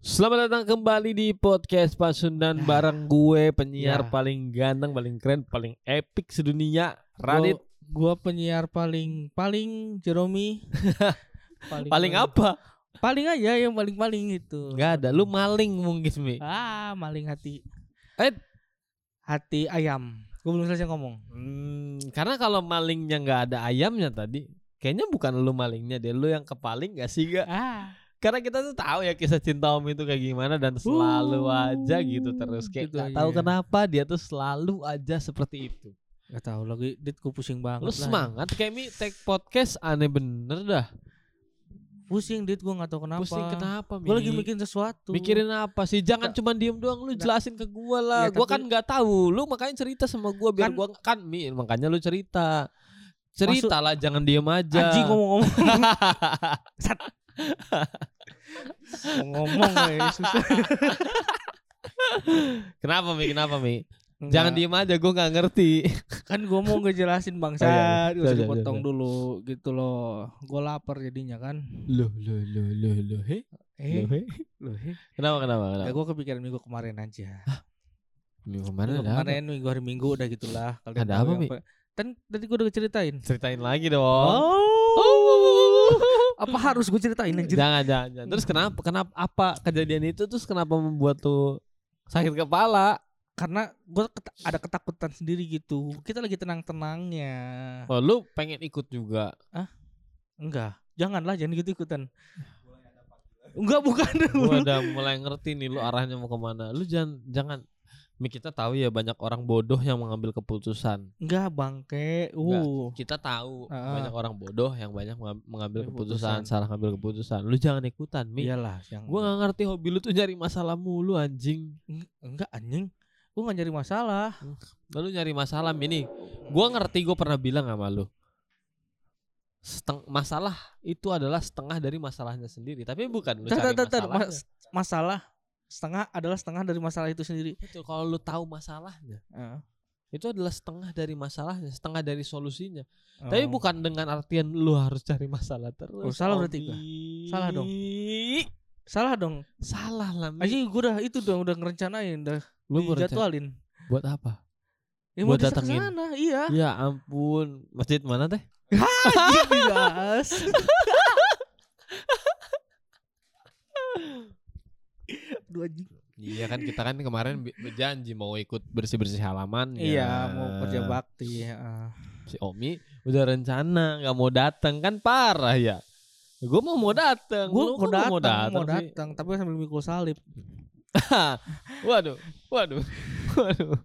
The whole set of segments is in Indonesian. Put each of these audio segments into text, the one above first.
Selamat datang kembali di podcast Pasundan bareng gue penyiar Ya. paling ganteng, paling keren, paling epic sedunia Radit. Gua, gua penyiar paling paling Jeromi. Paling apa? Paling aja yang paling-paling itu. Gak ada, lu maling mungkin Mi. Ah, maling hati. Eh. Hati ayam. Gue belum selesai ngomong. Hmm, karena kalau malingnya nggak ada ayamnya tadi, kayaknya bukan lu malingnya deh, lu yang kepaling gak sih gak? Ah, Karena kita tuh tahu ya kisah cinta Om itu kayak gimana dan selalu aja gitu terus kayak Gitu gak aja tahu ya. kenapa dia tuh selalu aja seperti itu. gak tahu lagi dit gue pusing banget Lu lah. semangat kayak Mi take podcast aneh bener dah. Pusing dit gue gak tahu kenapa. Pusing kenapa Mi? Gue lagi mikirin sesuatu. Mikirin apa sih? Jangan cuma diem doang lu jelasin ke gua lah. Ya, gua tapi- kan nggak tahu. Lu makanya cerita sama gua biar Kan- gua kan Mi, makanya lu cerita. Cerita lah jangan diem aja. Anjing ngomong-ngomong. Ngomong ya susah. Kenapa Mi? Kenapa Mi? Enggak. Jangan diem aja gua nggak ngerti. kan gue mau ngejelasin bangsa Oh, iya, usah Iya, dipotong dulu gitu loh gue lapar jadinya kan Loh, loh, loh, loh, loh, he? eh Loh, he? loh eh Kenapa, kenapa, ya kenapa? gue kepikiran minggu kemarin aja Minggu kemarin minggu ada apa? kemarin minggu hari minggu udah gitulah kalian Ada apa, yang Mi? apa- kan tadi gue udah ceritain Ceritain lagi dong. oh apa harus gue ceritain anjir Jangan, jangan, jangan. Terus kenapa? Kenapa apa kejadian itu terus kenapa membuat tuh sakit kepala? karena gue ada ketakutan sendiri gitu kita lagi tenang tenangnya Oh, lu pengen ikut juga. enggak janganlah jangan gitu ikutan enggak bukan Gua udah mulai ngerti nih lu arahnya mau ke mana. Lu jangan jangan kita tahu ya banyak orang bodoh yang mengambil keputusan. enggak bangke uh Kita tahu Ah. banyak orang bodoh yang banyak mengam- mengambil keputusan, Keputusan. salah ngambil keputusan. Lu jangan ikutan, Mi. iyalah yang Gua gak ngerti hobi lu tuh nyari masalah mulu anjing. Eng- enggak anjing gue gak nyari masalah Lu nyari masalah Mi nih. Gua ngerti gua pernah bilang sama lu. Seteng masalah itu adalah setengah dari masalahnya sendiri, tapi bukan lu cari masalahnya. Mas- masalah setengah adalah setengah dari masalah itu sendiri Betul, kalau lu tahu masalahnya, Heeh. itu adalah setengah dari masalahnya, setengah dari solusinya. Tapi Oh. bukan dengan artian lu harus cari masalah terus. Oh, salah berarti gua. Salah dong. salah dong Salah lah. Aja gue udah itu dong udah ngerencanain udah Lu dijadwalin buat apa? ya, Buat bisa datengin. ke sana, iya Ya ampun, masjid mana teh? Anjing, Aduh, anjing. Iya kan kita kan kemarin berjanji mau ikut bersih-bersih halaman Iya, mau kerja bakti. heeh. Si Omi udah rencana nggak mau datang kan parah ya. Gue mau mau datang. Gue mau datang, mau datang, tapi sambil mikul salib. Waduh, waduh, waduh.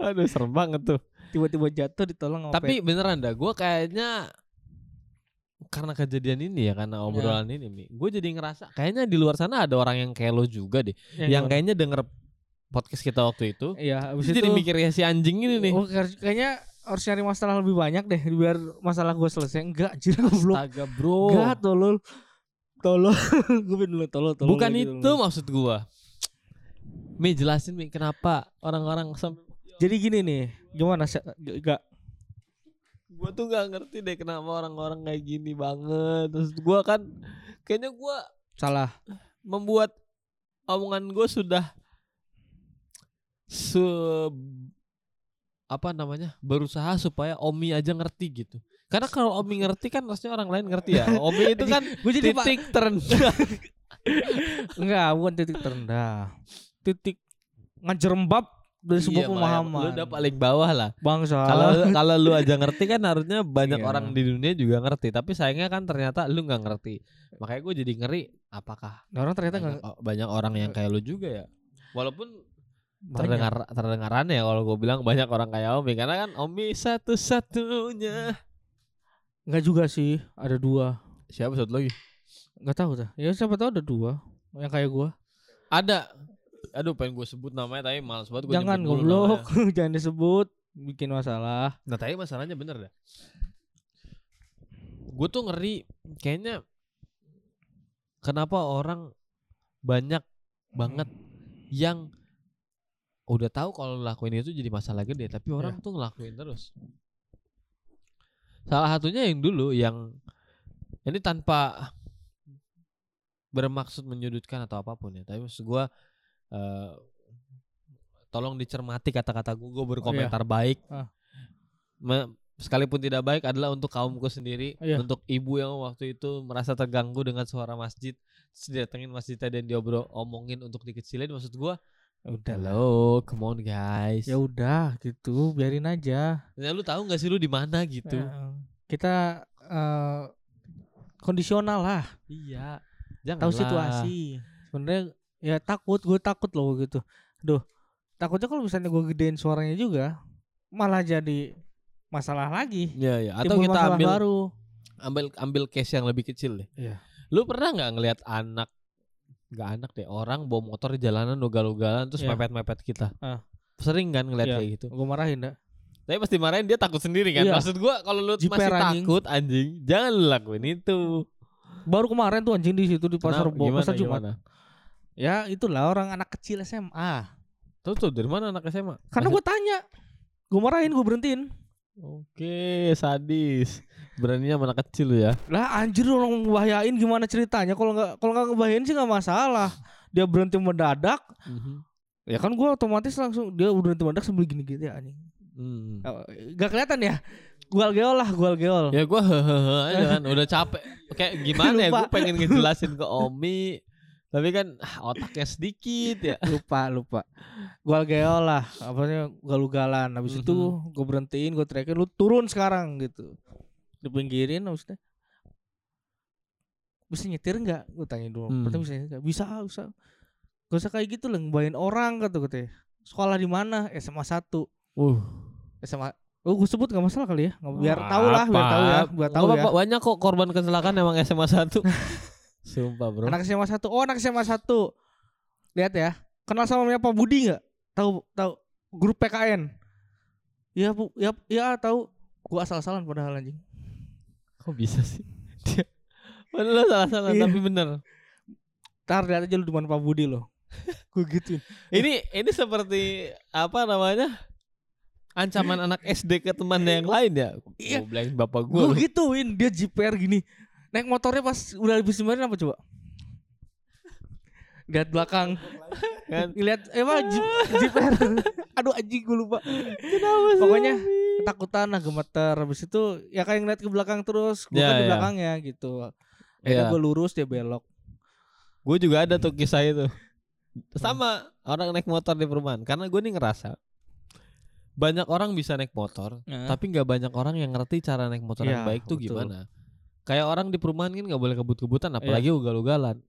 Aduh serem banget tuh. Tiba-tiba jatuh ditolong Tapi beneran dah, gue kayaknya karena kejadian ini ya, karena obrolan ini, Mi, gue jadi ngerasa kayaknya di luar sana ada orang yang kayak lo juga deh, pet. yang kayaknya denger podcast kita waktu itu, Iya, abis terus itu jadi mikir ya si anjing ini nih. Oh, kayak- kayaknya harus nyari masalah lebih banyak deh biar masalah gue selesai. Enggak, anjir goblok. Astaga bro, Enggak, tolol. Tolol. gue dulu tolol, tolol. bukan itu tolol. maksud gue. Mi jelasin Mi kenapa orang-orang sampai Jadi gini nih, gimana sih? Enggak. Gue tuh gak ngerti deh kenapa orang-orang kayak gini banget. Terus gue kan kayaknya gue Salah. membuat omongan gue sudah se apa namanya berusaha supaya Omi aja ngerti gitu. Karena kalau Omi ngerti kan harusnya orang lain ngerti ya. Omi itu kan Gue jadi pak. titik terendah. Enggak, bukan titik terendah. Titik ngejerembab dari sebuah Iya, pemahaman. Lu udah paling bawah lah. Bangsa. Kalau kalau lu aja ngerti kan harusnya banyak Iya. orang di dunia juga ngerti. Tapi sayangnya kan ternyata lu nggak ngerti. Makanya gue jadi ngeri. Apakah Nah, orang ternyata banyak, enggak banyak orang yang kayak lu juga ya? Walaupun banyak. terdengar terdengaran ya kalau gue bilang banyak orang kayak Omi karena kan Omi satu-satunya. Enggak juga sih, ada dua. Siapa satu lagi? Enggak tahu dah. Ya siapa tahu ada dua yang kayak gua. Ada. Aduh pengen gue sebut namanya tapi males banget gue Jangan goblok, jangan disebut bikin masalah. Nah tapi masalahnya bener dah. Gue tuh ngeri kayaknya kenapa orang banyak banget yang udah tahu kalau lakuin itu jadi masalah gede tapi orang tuh ngelakuin terus. Salah satunya yang dulu yang ini tanpa bermaksud menyudutkan atau apa pun ya tapi maksud gue eh, tolong dicermati kata-kata gue gue berkomentar baik. Ah. Me- sekalipun tidak baik adalah untuk kaumku sendiri Iya. untuk ibu yang waktu itu merasa terganggu dengan suara masjid terus didatengin masjidnya dan diobrol omongin untuk dikecilin. Maksud gue udah hello come on guys. Ya udah gitu. Biarin aja. Ya, lu tahu nggak sih lu di mana gitu? Eh, kita eh, kondisional lah. Iya. Jangan tahu situasi. Sebenarnya ya takut gue takut loh gitu Duh takutnya kalau misalnya gue gedein suaranya juga malah jadi masalah lagi ya ya atau Timbul kita ambil baru ambil ambil case yang lebih kecil deh Iya. lu pernah nggak ngelihat anak nggak anak deh orang bawa motor di jalanan ugal-ugalan terus Iya. mepet-mepet kita Ah. sering kan ngeliat Iya. kayak gitu gue marahin dah tapi pasti marahin dia takut sendiri kan Iya. maksud gua kalau lu Jiper, masih anjing. takut anjing jangan lu lakuin itu baru kemarin tuh anjing di situ di pasar? Bo gimana, pasar Jumat gimana? Ya itulah orang anak kecil SMA tuh tuh dari mana anak SMA karena gue tanya gue marahin gue berhentiin. Oke, sadis. Beraninya mana kecil ya. lah anjir orang ngebahayain gimana ceritanya? Kalau nggak kalau nggak ngebahayain sih nggak masalah. Dia berhenti mendadak. Ya kan gue otomatis langsung dia berhenti mendadak sambil gini gini ya anjing. Hmm. Eh, Gak kelihatan ya? Gual geol lah gual geol Ya gua hehehe aja kan udah capek. Kayak gimana ya? Gua pengen ngejelasin ke Omi. Tapi kan ah, otaknya sedikit ya. Lupa lupa Gual geol lah Apanya galugalan Habis itu Mhm. gue berhentiin Gue teriakin Lu turun sekarang gitu Dipinggirin Maksudnya Bisa nyetir nggak? Gue tanya dulu Hmm. Pertama bisa nyetir nggak? Bisa bisa Gak usah kayak gitu lah Ngebayin orang kata katanya Sekolah di mana? SMA 1 Uh. SMA Oh gue sebut gak masalah kali ya Biar tahu lah Biar tahu ya Biar tahu Nggak ya Banyak kok korban kecelakaan emang SMA 1 Sumpah bro. Anak SMA 1 Oh anak SMA 1 Lihat ya Kenal sama namanya Pak Budi nggak? Tahu tahu grup PKN Iya bu Ya, ya tahu Gua asal-asalan padahal anjing Kok bisa sih? Dia Padahal salah-salah Iya. tapi bener. Ntar lihat aja lu di mana Pak Budi lo Gue gituin Ini ini seperti apa namanya? Ancaman anak SD ke teman yang lain ya. Iya. Bilangin bapak gue. Gue gituin Dia JPR gini Naik motornya pas udah habis kemarin apa coba? Lihat belakang kan. Ngeliat Eh apa Jeep, JPR Aduh anjing gue lupa Kenapa sih? Pokoknya ketakutan lah gemeter Habis itu ya kayak ngeliat ke belakang terus Gue Ya, kan di ya. belakangnya gitu Iya. Akhirnya gue lurus dia belok Gue juga ada tuh kisah itu. Sama orang naik motor di perumahan. Karena gue nih ngerasa banyak orang bisa naik motor, Nah. tapi nggak banyak orang yang ngerti cara naik motor yang Iya, baik tuh betul. gimana. Kayak orang di perumahan kan nggak boleh kebut-kebutan, apalagi ugal-ugalan.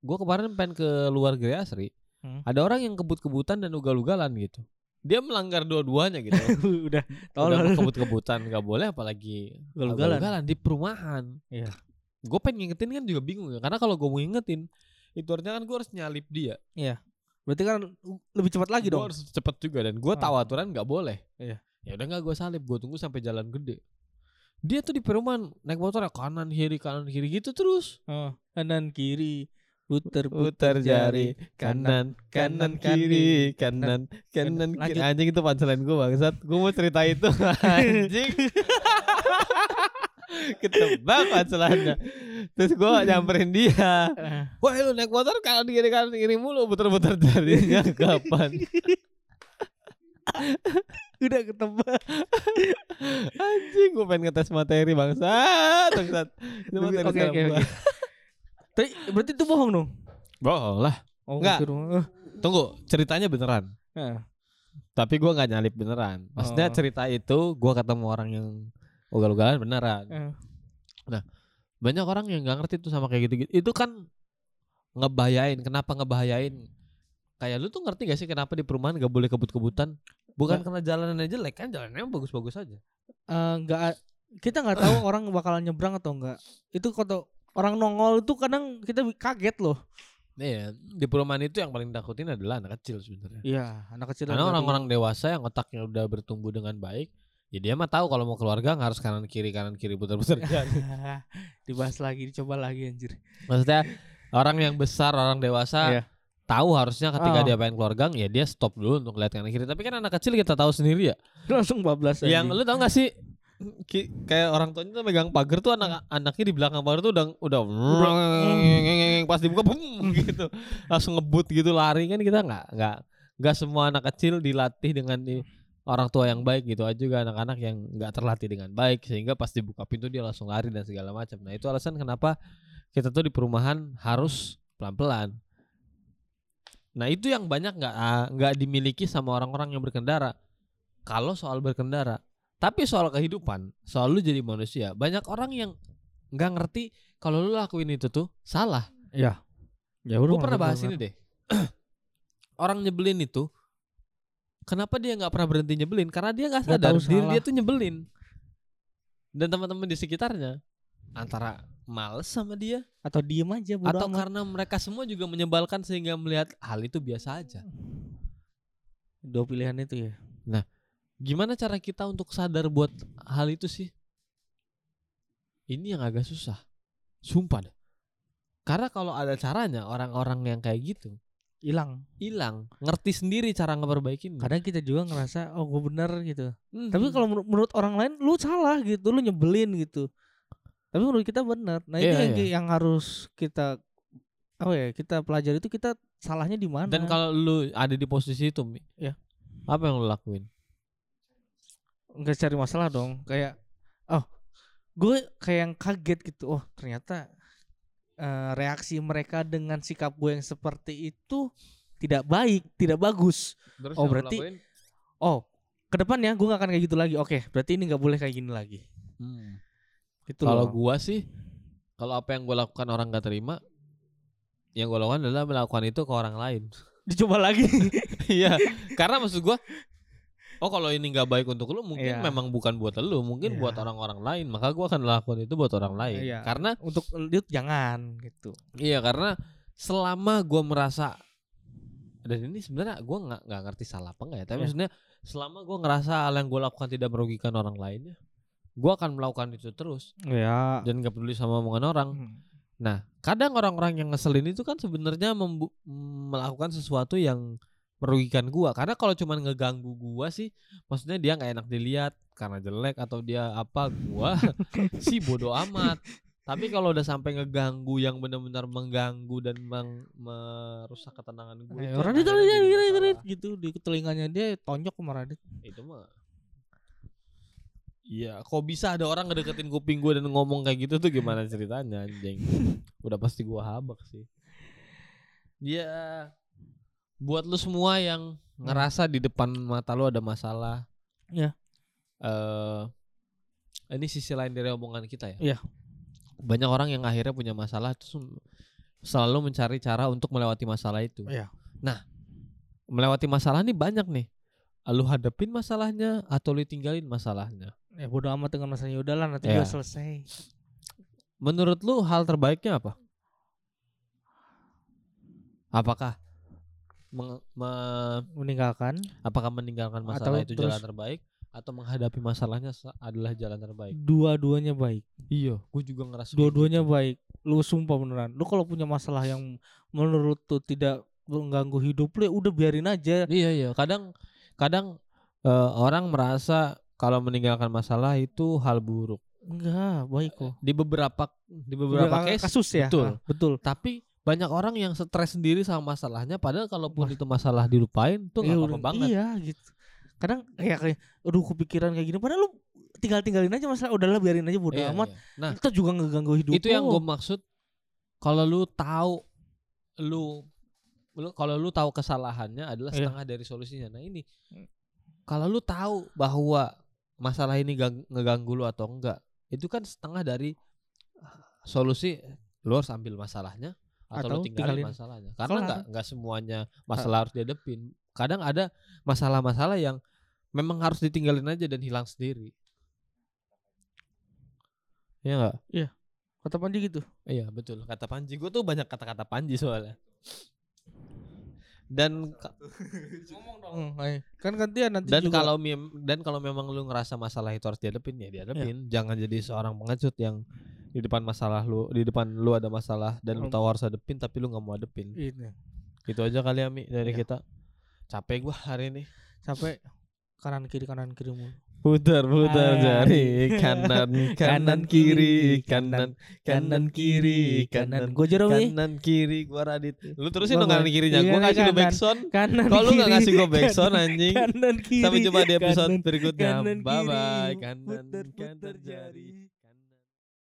Gue kemarin pengen ke luar Geriasri, Hmm. ada orang yang kebut-kebutan dan ugal-ugalan gitu. Dia melanggar dua-duanya gitu. Udah Udah kebut-kebutan nggak boleh, apalagi Ugal-ugalan. ugal-ugalan di perumahan. Iya. Gue pengen ngingetin kan juga bingung ya, karena kalau gue mau ngingetin, itu artinya kan gue harus nyalip dia. Berarti kan lebih cepat lagi Gua dong harus cepet juga dan gue Ah. tahu aturan nggak boleh. Iya. Ya udah nggak gue salip, gue tunggu sampai jalan gede. Dia tuh di perumahan naik motor ya kanan kiri kanan kiri gitu terus. oh, Kanan kiri Puter Putar jari kanan kanan kiri kanan kanan Lanjut. kiri. Anjing itu punchline gue bangsat. Gue mau cerita itu anjing. Ketebak punchline Terus gue nyamperin dia. Wah lu naik motor kanan kiri kanan kiri mulu puter-puter jarinya kapan? Udah ketebak Anjing gue pengen ngetes materi bangsat. Bangsat. Itu Oke, materi oke. Tapi berarti itu bohong dong? Bohong lah. Oh Enggak. gitu. Eh, Tunggu ceritanya beneran. Eh. Tapi gue gak nyalip beneran. Maksudnya Oh. cerita itu gue ketemu orang yang Ugal-ugalan beneran. Eh. Banyak orang yang gak ngerti tuh sama kayak gitu-gitu. Itu kan Ngebahayain. Kenapa ngebahayain? Kayak lu tuh ngerti gak sih kenapa di perumahan gak boleh kebut-kebutan Bukan karena jalanannya jelek kan jalanannya bagus-bagus aja Eh, nggak kita nggak tahu orang bakalan nyebrang atau enggak itu kalau orang nongol itu kadang kita kaget loh Iya, di perumahan itu yang paling takutin adalah anak kecil sebenarnya. iya anak kecil Karena orang-orang dewasa yang otaknya udah bertumbuh dengan baik, ya dia mah tahu kalau mau keluarga nggak harus kanan kiri kanan kiri putar-putar jalan. dibahas lagi dicoba lagi anjir Maksudnya orang yang besar, orang dewasa Iya. Tahu harusnya ketika Oh. dia pengen keluarga, ya dia stop dulu untuk lihat kanan kiri. Tapi kan anak kecil kita tahu sendiri ya. langsung bablas Yang lu tahu gak sih? Ki- kayak orang tuanya tuh megang pagar tuh anak anaknya di belakang pagar tuh udah udah, yang pas dibuka bum gitu langsung ngebut gitu lari kan kita nggak nggak nggak semua anak kecil dilatih dengan di- orang tua yang baik gitu aja juga anak-anak yang nggak terlatih dengan baik sehingga pas dibuka pintu dia langsung lari dan segala macam nah itu alasan kenapa kita tuh di perumahan harus pelan-pelan nah itu yang banyak nggak ah, nggak dimiliki sama orang-orang yang berkendara. Kalau soal berkendara tapi soal kehidupan soal lu jadi manusia banyak orang yang nggak ngerti kalau lu lakuin itu tuh salah. Ya. Ya gue pernah bahas ini deh. Orang nyebelin itu kenapa dia nggak pernah berhenti nyebelin? Karena dia nggak sadar diri salah. dia tuh nyebelin. Dan teman-teman di sekitarnya antara males sama dia Atau diem aja bodo atau amat. karena mereka semua juga menyebalkan sehingga melihat hal itu biasa aja Dua pilihan itu ya. gimana cara kita untuk sadar buat hal itu sih ini yang agak susah sumpah dah karena kalau ada caranya orang-orang yang kayak gitu Hilang. hilang ngerti sendiri cara ngeperbaikin Kadang kita juga ngerasa oh gue bener gitu. Hmm. Tapi kalau menur- menurut orang lain lu salah gitu, lu nyebelin gitu. Tapi menurut kita benar. Nah, itu Iya, yang, iya. yang harus kita oh ya, kita pelajari itu kita salahnya di mana. Dan kalau lu ada di posisi itu, Ya. apa yang lu lakuin? nggak cari masalah dong. Kayak oh, gue kayak yang kaget gitu. Oh, ternyata eh, reaksi mereka dengan sikap gue yang seperti itu tidak baik, tidak bagus. Terus Oh, berarti- lakuin? Oh, ke depannya gue gak akan kayak gitu lagi. Oke, berarti ini nggak boleh kayak gini lagi. Hmm. Gitu Kalau gua sih, kalau apa yang gua lakukan orang gak terima, yang gua lakukan adalah melakukan itu ke orang lain. dicoba lagi. Iya, karena maksud gua, oh kalau ini nggak baik untuk lu, mungkin Iya. memang bukan buat lu, mungkin Iya. buat orang-orang lain. Maka gua akan lakukan itu buat orang lain. Iya. Karena Untuk lu jangan gitu. Iya karena selama gua merasa dan ini sebenarnya gua nggak nggak ngerti salah apa enggak ya tapi Iya. maksudnya selama gua ngerasa hal yang gua lakukan tidak merugikan orang lainnya gua akan melakukan itu terus. Ya. dan gak peduli sama omongan orang. Nah kadang orang-orang yang ngeselin itu kan sebenarnya melakukan sesuatu yang merugikan gua. Karena kalau cuman ngeganggu gua sih maksudnya dia nggak enak dilihat karena jelek atau dia apa gua sih bodoh amat. Tapi kalau udah sampai ngeganggu yang benar-benar mengganggu dan meng- merusak ketenangan gue Eh, orang itu gitu di telinganya dia tonjok ke Radit. itu mah Iya, kok bisa ada orang ngedeketin kuping gue dan ngomong kayak gitu tuh gimana ceritanya anjing. Udah pasti gua habak sih. Ya buat lu semua yang ngerasa di depan mata lu ada masalah. Ya. Eh ini sisi lain dari omongan kita ya. Iya. Banyak orang yang akhirnya punya masalah terus selalu mencari cara untuk melewati masalah itu. Iya. Melewati masalah nih banyak nih. Lu hadapin masalahnya atau lu tinggalin masalahnya. Ya bodo amat dengan masalahnya udahlah nanti Ya. juga selesai. Menurut lu hal terbaiknya apa? Apakah meng- me- Meninggalkan apakah meninggalkan masalah Atau itu terus- jalan terbaik atau menghadapi masalahnya sa- adalah jalan terbaik? dua-duanya baik. Iya, gue juga ngerasa Dua-duanya gitu. baik. Lu sumpah beneran. Lu kalau punya masalah yang menurut tuh tidak mengganggu hidup lu ya udah biarin aja. Iya iya, kadang kadang eh, orang merasa kalau meninggalkan masalah itu hal buruk. Enggak, baik kok. Di beberapa di beberapa Beberapa case kasus ya. betul. Ah, betul. tapi banyak orang yang stres sendiri sama masalahnya padahal kalaupun itu masalah dilupain tuh nggak Iya, apa-apa banget. Iya gitu. Kadang kayak kayak aduh kepikiran kayak gini padahal lu tinggal tinggalin aja masalah udahlah biarin aja bodo Iya, amat. iya. Nah, Itu juga ngeganggu hidup itu yang gue maksud kalau lu tahu lu lu kalau lu tahu kesalahannya adalah Iya. setengah dari solusinya nah ini kalau lu tahu bahwa masalah ini gang- ngeganggu lu atau enggak itu kan setengah dari ah, solusi lu harus ambil masalahnya atau, Atau lu tinggalin, tinggalin. masalahnya. Karena enggak enggak semuanya masalah harus dihadapin kadang ada masalah-masalah yang memang harus ditinggalin aja dan hilang sendiri. Ya enggak? Kata Panji gitu. Iya betul. Kata Panji. Gue tuh banyak kata-kata Panji soalnya dan Ngomong dong. Kan gantian nanti dan juga. kalau dan kalau memang lu ngerasa masalah itu harus dihadapin ya dihadapin. Jangan jadi seorang pengecut yang di depan masalah lu di depan lu ada masalah dan lu tahu harus hadapin tapi lu nggak mau hadapin ini gitu aja kali ya Mi dari Iya. kita. Capek gua hari ini. Sampai kanan kiri kanan kiri mulu. Putar putar Ah, jari kanan kanan kiri kanan kanan kiri kanan gue nih kanan kiri gua Radit. Lu terusin dong kanan kirinya. iya, Gua kasih lu kanan. backsound. kanan Kalau lu nggak kiri, ngasih gua kanan- backsound anjing. kanan kiri Sampai jumpa di episode kanan- berikutnya. kanan Bye bye. kiri, Kanan putar, kanan putar jari. jari.